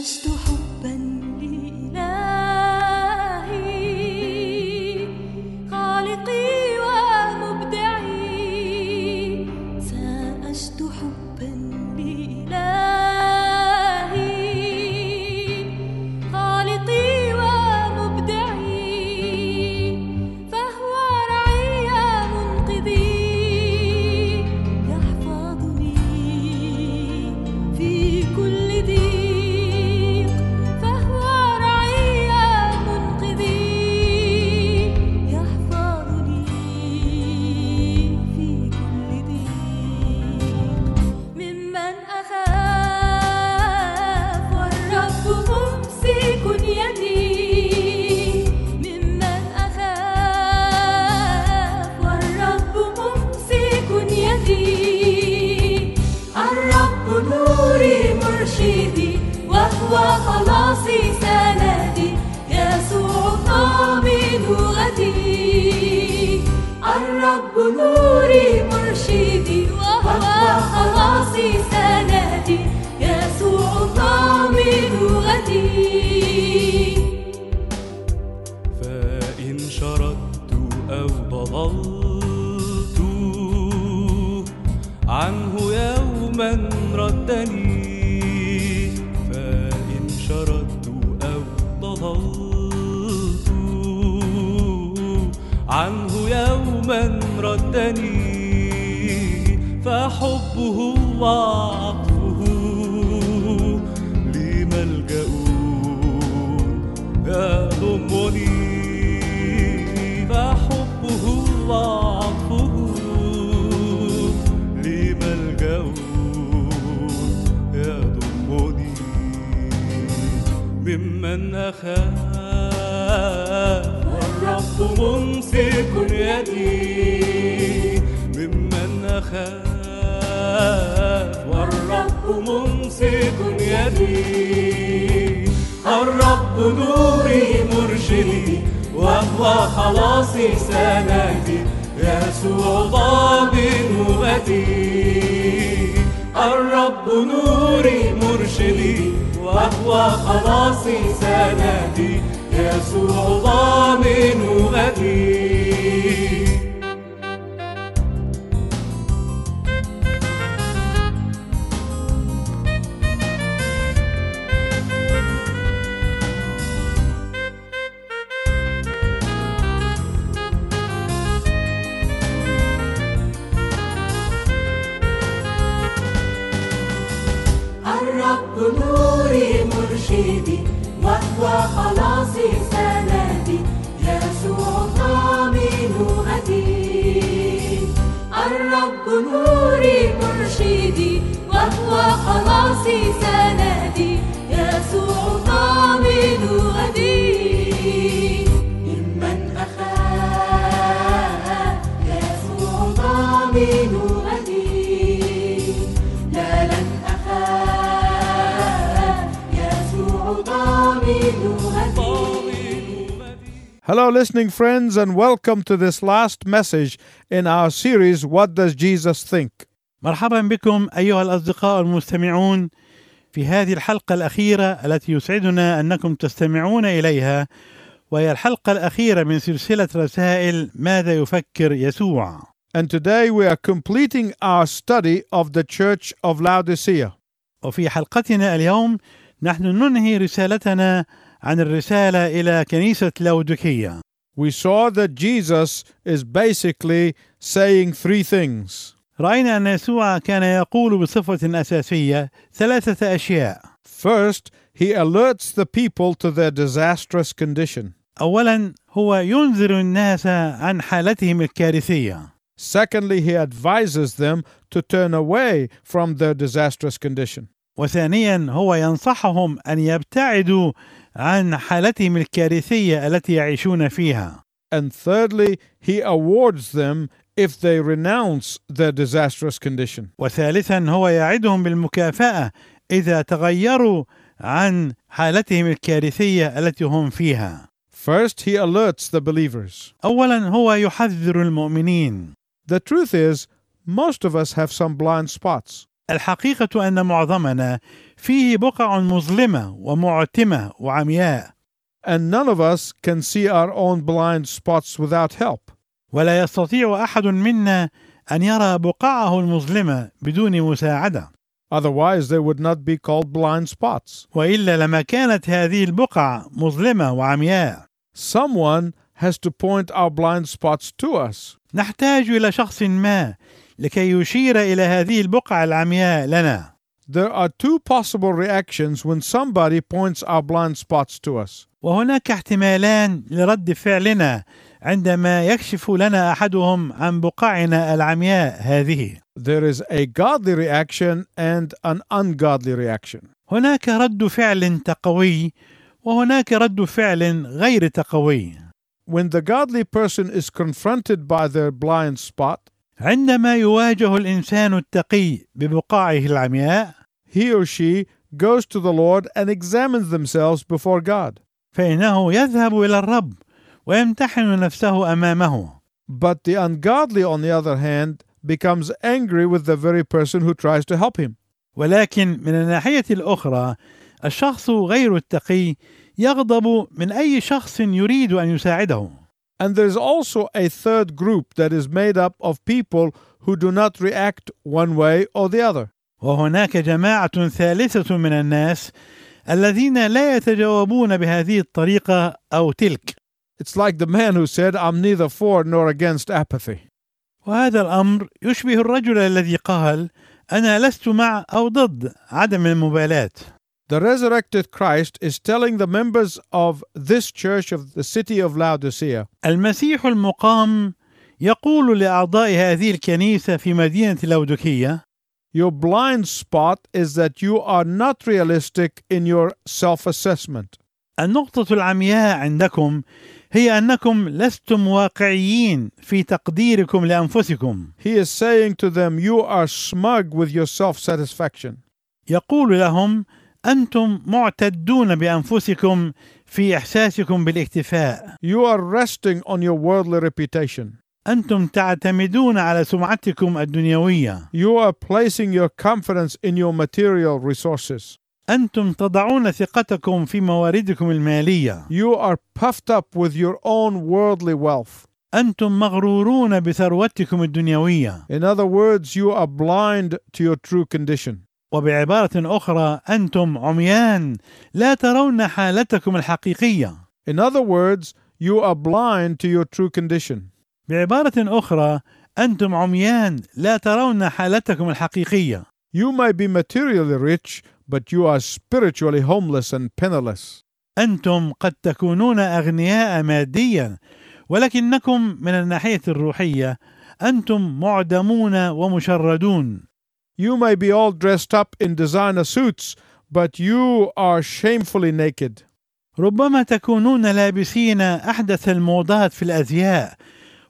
has to hope and وعطفه لي ملجأ يضمني فحبه وعطفه لي ملجأ يضمني ممن أخاف والرب ممسك يدي. ممن أخاف والرب ممسك يدي. الرب نوري مرشدي وهو خلاصي سندي يسوع ضامن غدي الرب نوري مرشدي وهو خلاصي سندي يسوع ضامن Hello, listening friends, and welcome to this last message in our series, What Does Jesus Think? مرحبا بكم أيها الأصدقاء المستمعون في هذه الحلقة الأخيرة التي يسعدنا أنكم تستمعون إليها وهي الحلقة الأخيرة من سلسلة رسائل ماذا يفكر يسوع And today we are completing our study of the Church of Laodicea. وفي حلقتنا اليوم نحن ننهي رسالتنا عن الرساله الى كنيسه لاوديكيه We saw that Jesus is basically saying three things. راينا ان يسوع كان يقول بصفه اساسيه ثلاثه اشياء First, he alerts the people to their disastrous condition. اولا هو ينذر الناس عن حالتهم الكارثيه Secondly, he advises them to turn away from their disastrous condition. وثانيا هو ينصحهم أن يبتعدوا عن حالتهم الكارثية التي يعيشون فيها And thirdly, he awards them if they renounce their disastrous condition. وثالثا هو يعدهم بالمكافأة إذا تغيروا عن حالتهم الكارثية التي هم فيها First, he alerts the believers. اولا هو يحذر المؤمنين The truth is, most of us have some blind spots. الحقيقة أن معظمنا فيه بقع مظلمة ومعتمة وعمياء and none of us can see our own blind spots without help. ولا يستطيع أحد منا أن يرى بقعه المظلمة بدون مساعدة Otherwise, they would not be called blind spots. وإلا لما كانت هذه البقع مظلمة وعمياء Someone has to point our blind spots to us. نحتاج إلى شخص ما لكي يشير إلى هذه البقع العمياء لنا There are two possible reactions when somebody points our blind spots to us. وهناك احتمالان لرد فعلنا عندما يكشف لنا احدهم عن بقعنا العمياء هذه There is a godly reaction and an ungodly reaction. هناك رد فعل تقوي وهناك رد فعل غير تقوي When the godly person is confronted by their blind spot, عندما يواجه الانسان التقي ببقاعه العمياء he or she goes to the Lord and examines themselves before God. فانه يذهب إلى الرب ويمتحن نفسه امامه But the ungodly, on the other hand, becomes angry with the very person who tries to help him. ولكن من الناحيه الاخرى الشخص غير التقي يغضب من اي شخص يريد ان يساعده And there's also a third group that is made up of people who do not react one way or the other. وهناك جماعه ثالثه من الناس الذين لا يتجاوبون بهذه الطريقه او تلك It's like the man who said, I'm neither for nor against apathy. وهذا الامر يشبه الرجل الذي قال انا لست مع او ضد عدم المبالاه The resurrected Christ is telling the members of this church of the city of Laodicea المسيح المقام يقول لاعضاء هذه الكنيسه في مدينه لودكيه Your blind spot is that you are not realistic in your self assessment. النقطه العمياء عندكم هي انكم لستم واقعيين في تقديركم لانفسكم He is saying to them, You are smug with your self satisfaction. يقول لهم أنتم معتدون بانفسكم في احساسكم بالاكتفاء You are resting on your worldly reputation. أنتم تعتمدون على سمعتكم الدنيويه You are placing your confidence in your material resources. أنتم تضعون ثقتكم في مواردكم الماليه You are puffed up with your own worldly wealth. أنتم مغرورون بثروتكم الدنيويه In other words, you are blind to your true condition. وبعبارة أخرى أنتم عميان لا ترون حالتكم الحقيقية In other words, you are blind to your true condition. بعبارة أخرى أنتم عميان لا ترون حالتكم الحقيقية You may be materially rich, but you are spiritually homeless and penniless. أنتم قد تكونون أغنياء ماديا ولكنكم من الناحية الروحية أنتم معدمون ومشردون You may be all dressed up in designer suits, but you are shamefully naked. ربما تكونون لابسين احدث الموضات في الازياء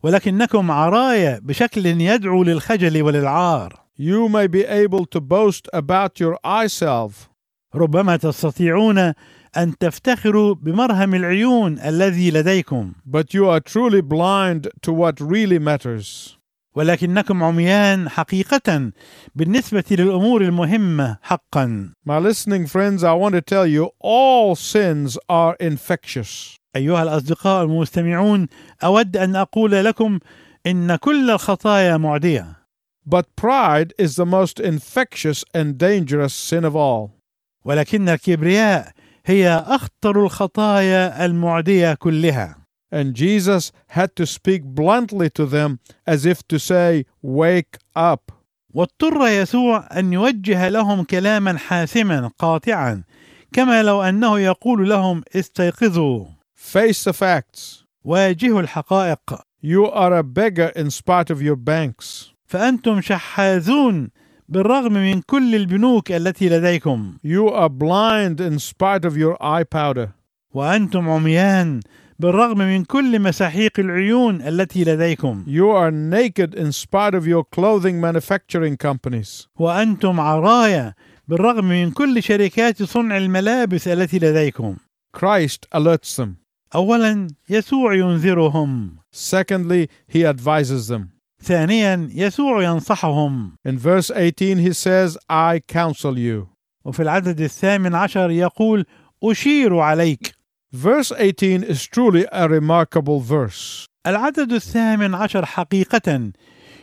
ولكنكم عرايا بشكل يدعو للخجل وللعار You may be able to boast about your eye salve, ربما تستطيعون ان تفتخروا بمرهم العيون الذي لديكم but you are truly blind to what really matters. ولكنكم عميان حقيقة بالنسبة للأمور المهمة حقا My listening friends, I want to tell you all sins are infectious. أيها الأصدقاء المستمعون أود أن أقول لكم إن كل الخطايا معدية But pride is the most infectious and dangerous sin of all. ولكن الكبرياء هي أخطر الخطايا المعدية كلها And Jesus had to speak bluntly to them as if to say, Wake up. واضطر يسوع ان يوجه لهم كلاما حاسما قاطعا كما لو انه يقول لهم استيقظوا Face the facts. واجهوا الحقائق You are a beggar in spite of your banks. فانتم شحاذون بالرغم من كل البنوك التي لديكم You are blind in spite of your eye powder. وأنتم عميان بالرغم من كل مساحيق العيون التي لديكم You are naked in spite of your clothing manufacturing companies. وأنتم عرايا بالرغم من كل شركات صنع الملابس التي لديكم Christ alerts them. اولا يسوع ينذرهم Secondly, he advises them. ثانيا يسوع ينصحهم In verse 18, he says, I counsel you. وفي العدد الثامن عشر يقول أشير عليك Verse 18 is truly a remarkable verse. العدد الثامن عشر حقيقة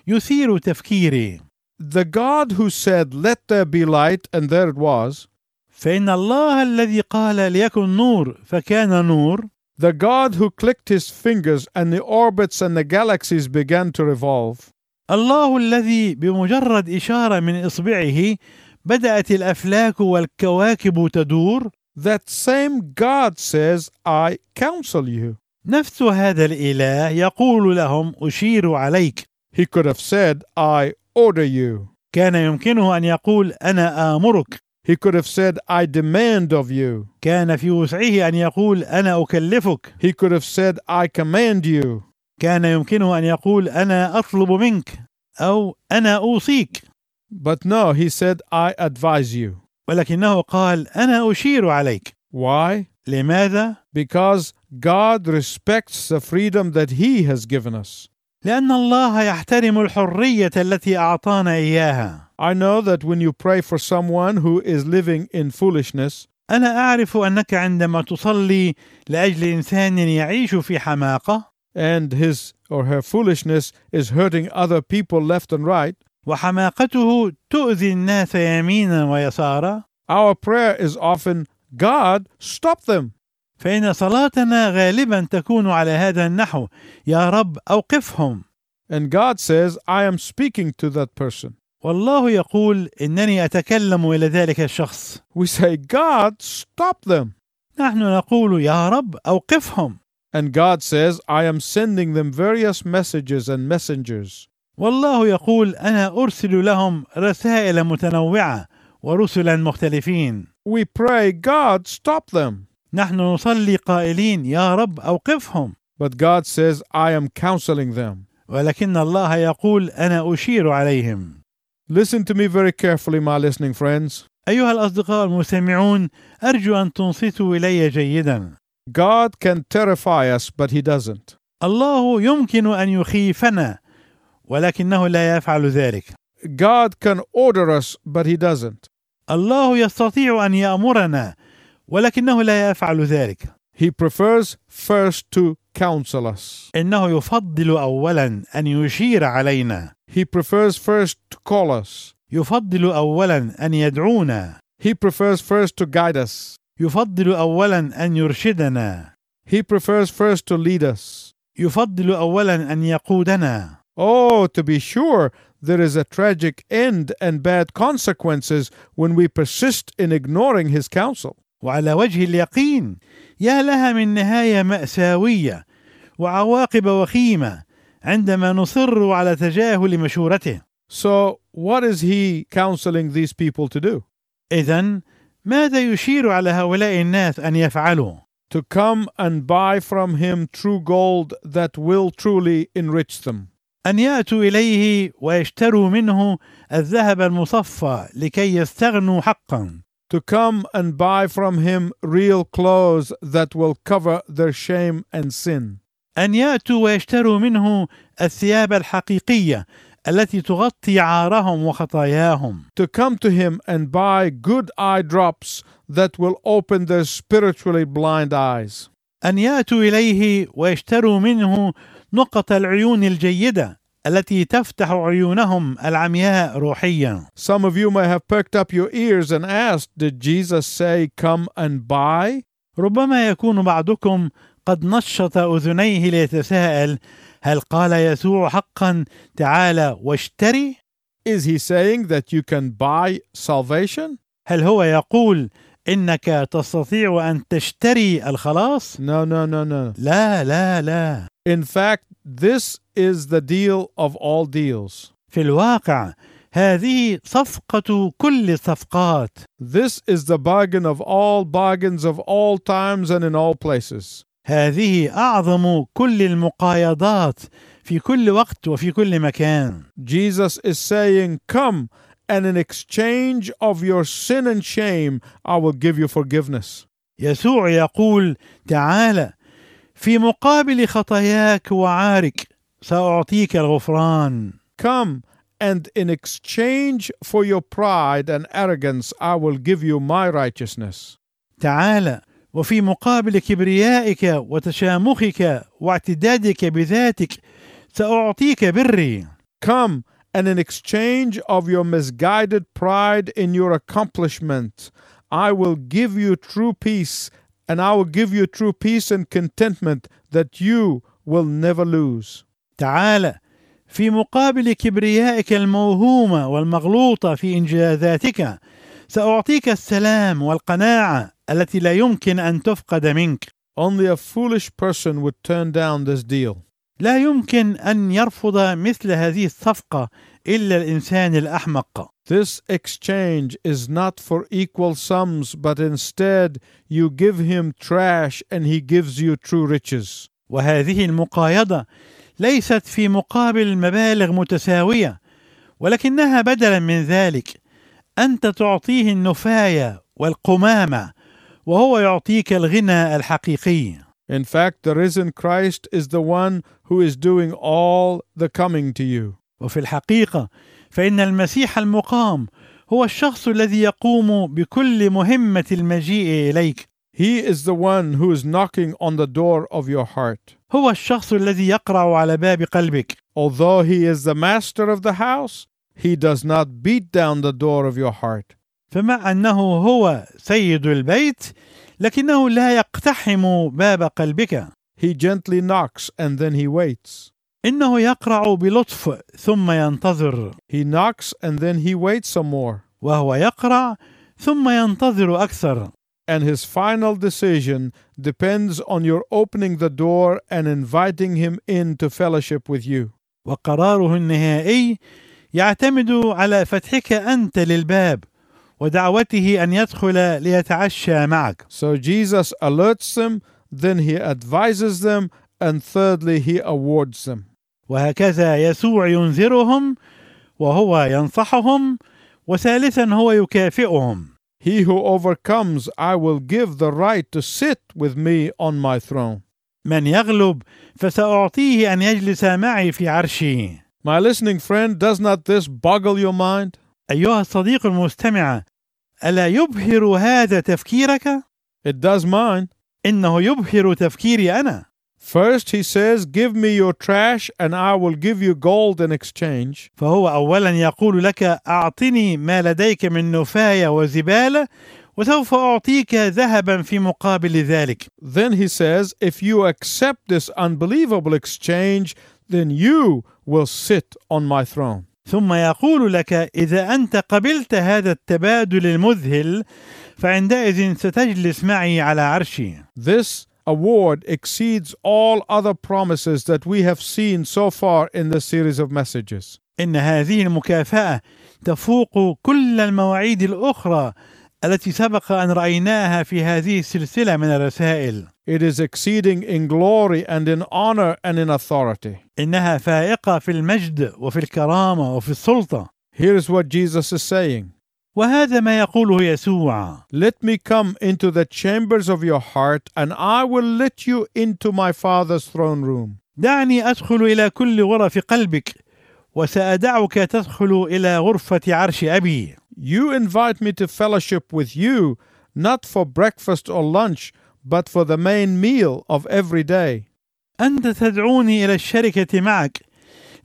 يثير تفكيري The God who said, Let there be light, and there it was, فإن الله الذي قال ليكن نور فكان نور the God who clicked his fingers and the orbits and the galaxies began to revolve, الله الذي بمجرد إشارة من إصبعه بدأت الأفلاك والكواكب تدور that same God says, I counsel you. نفس هذا الإله يقول لهم أشير عليك He could have said, I order you. كان يمكنه أن يقول أنا آمرك He could have said, I demand of you. كان في وسعه أن يقول أنا أكلفك He could have said, I command you. كان يمكنه أن يقول أنا أطلب منك أو أنا أوصيك But no, he said, I advise you. ولكنه قال أنا أشير عليك Why? لماذا؟ Because God respects the freedom that He has given us. لأن الله يحترم الحرية التي أعطانا إياها I know that when you pray for someone who is living in foolishness, أنا أعرف أنك عندما تصلي لأجل إنسان يعيش في حماقة and his or her foolishness is hurting other people left and right, وحماقته تؤذي الناس يمينا ويسارا our prayer is often, God, stop them. فإن صلاتنا غالبا تكون على هذا النحو يا رب أوقفهم And God says, I am speaking to that person. والله يقول إنني أتكلم إلى ذلك الشخص We say, God, stop them. نحن نقول يا رب أوقفهم And God says, I am sending them various messages and messengers. والله يقول أنا أرسل لهم رسائل متنوعة ورسلا مختلفين We pray, God, stop them. نحن نصلي قائلين يا رب أوقفهم But God says, I am counseling them. ولكن الله يقول أنا أشير عليهم Listen to me very carefully, my listening friends. أيها الأصدقاء المستمعون أرجو أن تنصتوا إلي جيدا God can terrify us, but He doesn't. الله يمكن أن يخيفنا ولكنه لا يفعل ذلك God can order us, but He doesn't. الله يستطيع أن يأمرنا ولكنه لا يفعل ذلك He prefers first to counsel us. إنه يفضل أولا أن يشير علينا He prefers first to call us. يفضل أولا أن يدعونا He prefers first to guide us. يفضل أولا أن يرشدنا He prefers first to lead us. يفضل أولا أن يقودنا Oh, to be sure, there is a tragic end and bad consequences when we persist in ignoring His counsel. وعلى وجه اليقين يا لها من نهاية مأساوية وعواقب وخيمة عندما نصر على تجاهل مشورته So, what is He counseling these people to do? إذا ماذا يشير على هؤلاء الناس أن يفعلوا؟ To come and buy from Him true gold that will truly enrich them. أن يأتوا إليه ويشتروا منه الذهب المصفى لكي يستغنوا حقا To come and buy from Him real clothes that will cover their shame and sin. أن يأتوا ويشتروا منه الثياب الحقيقية التي تغطي عارهم وخطاياهم To come to Him and buy good eye drops that will open their spiritually blind eyes. أن يأتوا إليه ويشتروا منه نقط العيون الجيدة التي تفتح عيونهم العمياء روحيا Some of you may have perked up your ears and asked, Did Jesus say, Come and buy? ربما يكون بعضكم قد نشط أذنيه ليتساءل هل قال يسوع حقا تعالى واشتري؟ Is he saying that you can buy salvation? هل هو يقول إنك تستطيع أن تشتري الخلاص؟ No, no, no, no. لا لا لا In fact, this is the deal of all deals. في الواقع هذه صفقة كل الصفقات This is the bargain of all bargains of all times and in all places. هذه أعظم كل المقايضات في كل وقت وفي كل مكان Jesus is saying, Come, and in exchange of your sin and shame, I will give you forgiveness. يسوع يقول تعالى في مقابل خطاياك وعارك سأعطيك الغفران Come, and in exchange for your pride and arrogance, I will give you my righteousness. تعال وفي مقابل كبريائك وتشامخك واعتدادك بذاتك سأعطيك بري Come, and in exchange of your misguided pride in your accomplishment, I will give you true peace, and I will give you true peace and contentment that you will never lose. تعال في مقابل كبريائك الموهومة والمغلوطة في إنجازاتك سأعطيك السلام والقناعة التي لا يمكن أن تفقد منك Only a foolish person would turn down this deal. لا يمكن أن يرفض مثل هذه الصفقة إلا الإنسان الأحمق. This exchange is not for equal sums, but instead you give him trash and he gives you true riches. وهذه المقايضة ليست في مقابل مبالغ متساوية ولكنها بدلا من ذلك. أنت تعطيه النفاية والقمامة وهو يعطيك الغنى الحقيقي. In fact, the risen Christ is the one who is doing all the coming to you. وفي الحقيقة فإن المسيح المقام هو الشخص الذي يقوم بكل مهمة المجيء إليك He is the one who is knocking on the door of your heart. هو الشخص الذي يقرع على باب قلبك Although he is the master of the house, he does not beat down the door of your heart. فمع أنه هو سيد البيت لكنه لا يقتحم باب قلبك He gently knocks and then he waits. إنه يقرع بلطف ثم ينتظر He knocks and then he waits some more. وهو يقرع ثم ينتظر أكثر And his final decision depends on your opening the door and inviting him in to fellowship with you. وقراره النهائي يعتمد على فتحك أنت للباب ودعوته أن يدخل ليتعشى معك So Jesus alerts them, then he advises them, and thirdly, he awards them. وهكذا يسوع ينذرهم وهو ينصحهم وثالثا هو يكافئهم He who overcomes, I will give the right to sit with me on my throne. من يغلب فسأعطيه أن يجلس معي في عرشي My listening friend, does not this boggle your mind? أيها الصديق المستمع ألا يبهر هذا تفكيرك؟ It does mine. إنه يبهر تفكيري أنا First, he says, Give me your trash, and I will give you gold in exchange. فهو أولا يقول لك أعطني ما لديك من نفاية وزبالة وسوف أعطيك ذهبا في مقابل ذلك Then he says, If you accept this unbelievable exchange, then you will sit on my throne. ثم يقول لك إذا أنت قبلت هذا التبادل المذهل فعندئذ ستجلس معي على عرشي This award exceeds all other promises that we have seen so far in this series of messages. إن هذه المكافأة تفوق كل المواعيد الأخرى التي سبق أن رأيناها في هذه السلسلة من الرسائل It is exceeding in glory and in honor and in authority. إنها فائقة في المجد وفي الكرامة وفي السلطة Here is what Jesus is saying وهذا ما يقوله يسوع Let me come into the chambers of your heart, and I will let you into my Father's throne room. دعني أدخل إلى كل غرف قلبك وسأدعك تدخل إلى غرفة عرش أبي You invite me to fellowship with you, not for breakfast or lunch, but for the main meal of every day. أنت تدعوني إلى الشركة معك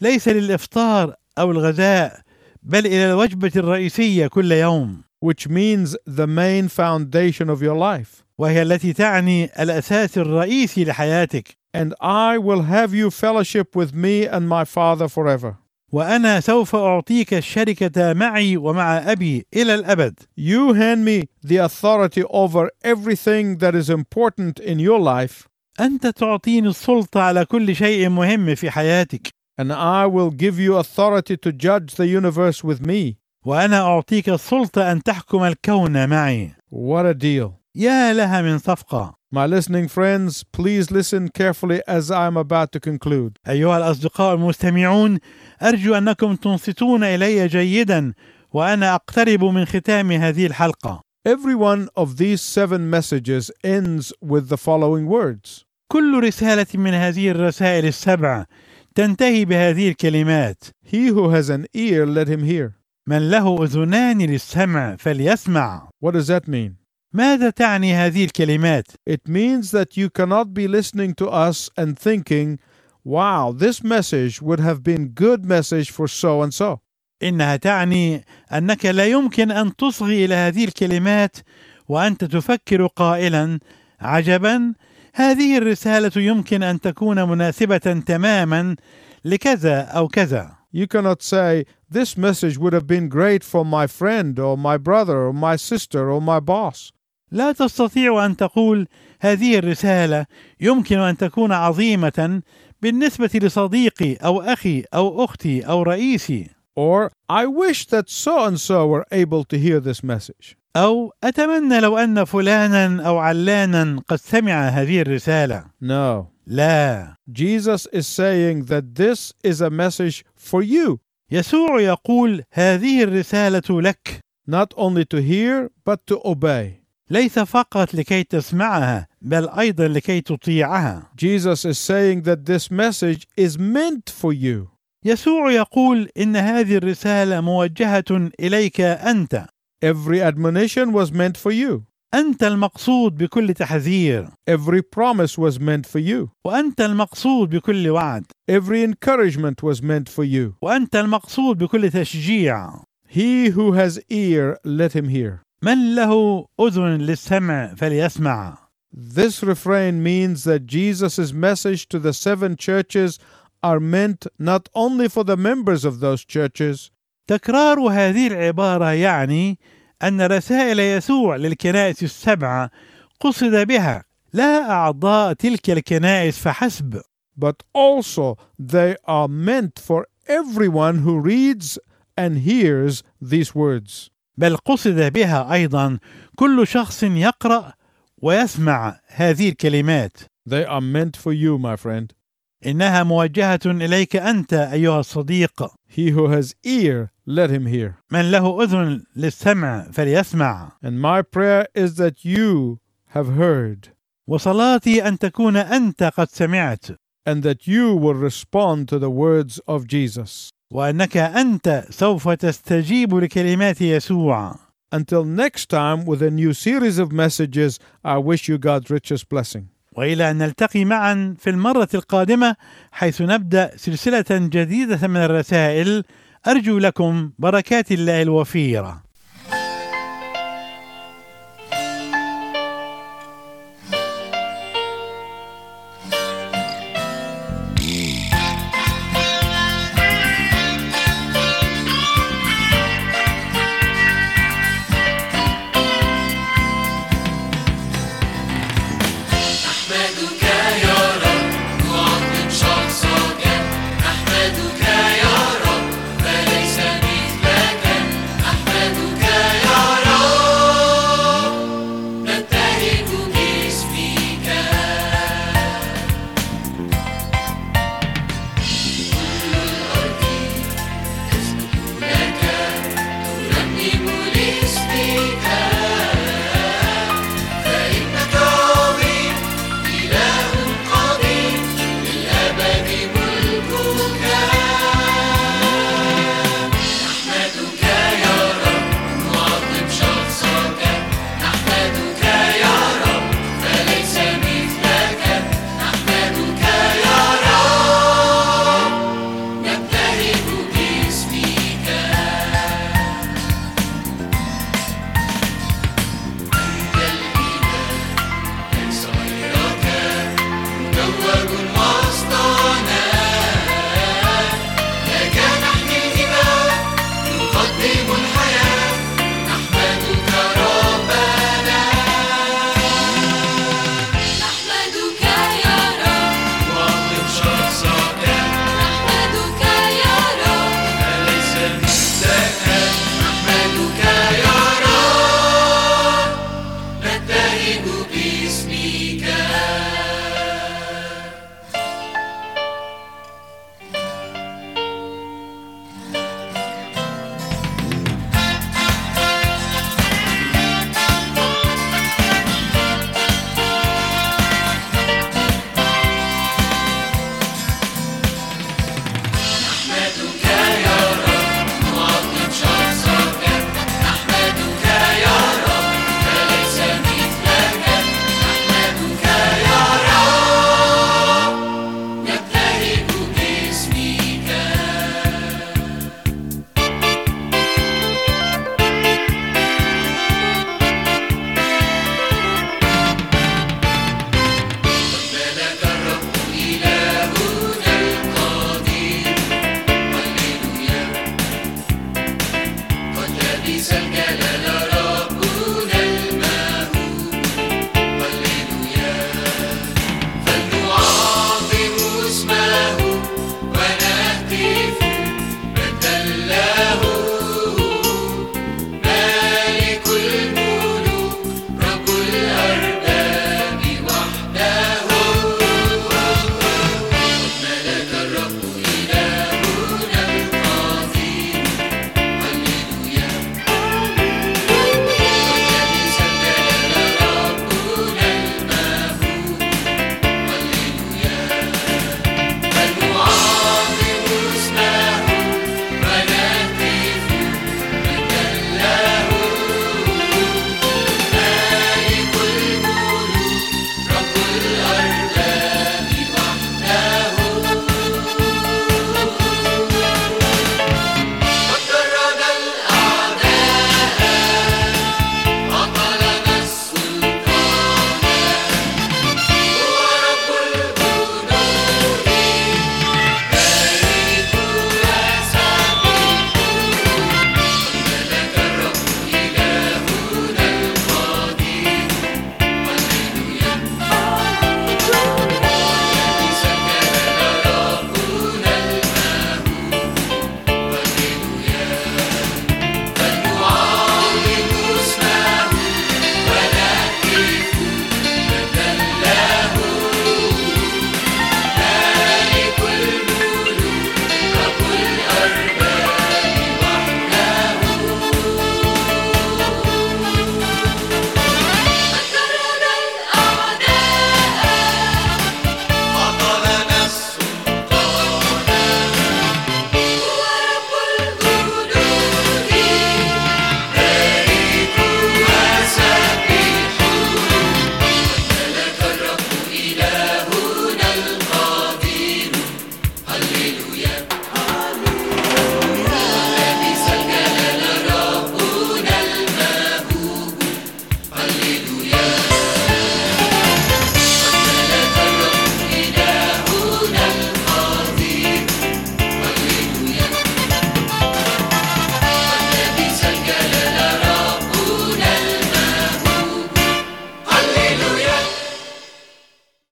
ليس للإفطار أو الغداء بل إلى الوجبة الرئيسية كل يوم which means the main foundation of your life. وهي التي تعني الأساس الرئيسي لحياتك And I will have you fellowship with me and my Father forever. وأنا سوف أعطيك الشركة معي ومع أبي إلى الأبد You hand me the authority over everything that is important in your life, أنت تعطيني السلطة على كل شيء مهم في حياتك and I will give you authority to judge the universe with me. وأنا أعطيك السلطة أن تحكم الكون معي What a deal. يا لها من صفقة My listening friends, please listen carefully as I'm about to conclude. أيها الأصدقاء المستمعون أرجو أنكم تنصتون إلي جيدا وأنا أقترب من ختام هذه الحلقة Every one of these seven messages ends with the following words كل رسالة من هذه الرسائل السبع تنتهي بهذه الكلمات He who has an ear, let him hear. من له اذنان للسمع فليسمع What does that mean? ماذا تعني هذه الكلمات It means that you cannot be listening to us and thinking, wow, this message would have been good message for so and so. انها تعني انك لا يمكن ان تصغي إلى هذه الكلمات وانت تفكر قائلا عجبا هذه الرساله يمكن ان تكون مناسبه تماما لكذا أو كذا You cannot say, this message would have been great for my friend or my brother or my sister or my boss. لا تستطيع أن تقول هذه الرسالة يمكن أن تكون عظيمة بالنسبة لصديقي أو أخي أو أختي أو رئيسي Or, I wish that so and so were able to hear this message. أو أتمنى لو أن فلانا أو علانا قد سمع هذه الرسالة No. لا Jesus is saying that this is a message for you, يسوع يقول هذه الرسالة لك not only to hear, but to obey. ليس فقط لكي تسمعها بل أيضا لكي تطيعها Jesus is saying that this message is meant for you. يسوع يقول ان هذه الرساله موجهه اليك انت Every admonition was meant for you. انت المقصود بكل تحذير Every promise was meant for you. وانت المقصود بكل وعد Every encouragement was meant for you. وانت المقصود بكل تشجيع He who has ear, let him hear. من له اذن للسمع فليسمع This refrain means that Jesus' message to the seven churches are meant not only for the members of those churches, تكرار هذه العباره يعني ان رسائل يسوع للكنائس السبعه قصد بها لا اعضاء تلك الكنائس فحسب but also they are meant for everyone who reads and hears these words. بل قصد بها أيضا كل شخص يقرا ويسمع هذه الكلمات They are meant for you, my friend. انها موجهه اليك انت ايها الصديق He who has ear, let him hear. من له اذن للسمع فليسمع And my prayer is that you have heard وصلاتي ان تكون انت قد سمعت and that you will respond to the words of Jesus. وأنك أنت سوف تستجيب لكلمات يسوع. Until next time with a new series of messages, I wish you God's richest blessing. وإلى أن نلتقي معا في المرة القادمة حيث نبدأ سلسلة جديدة من الرسائل. أرجو لكم بركات الله الوفيرة.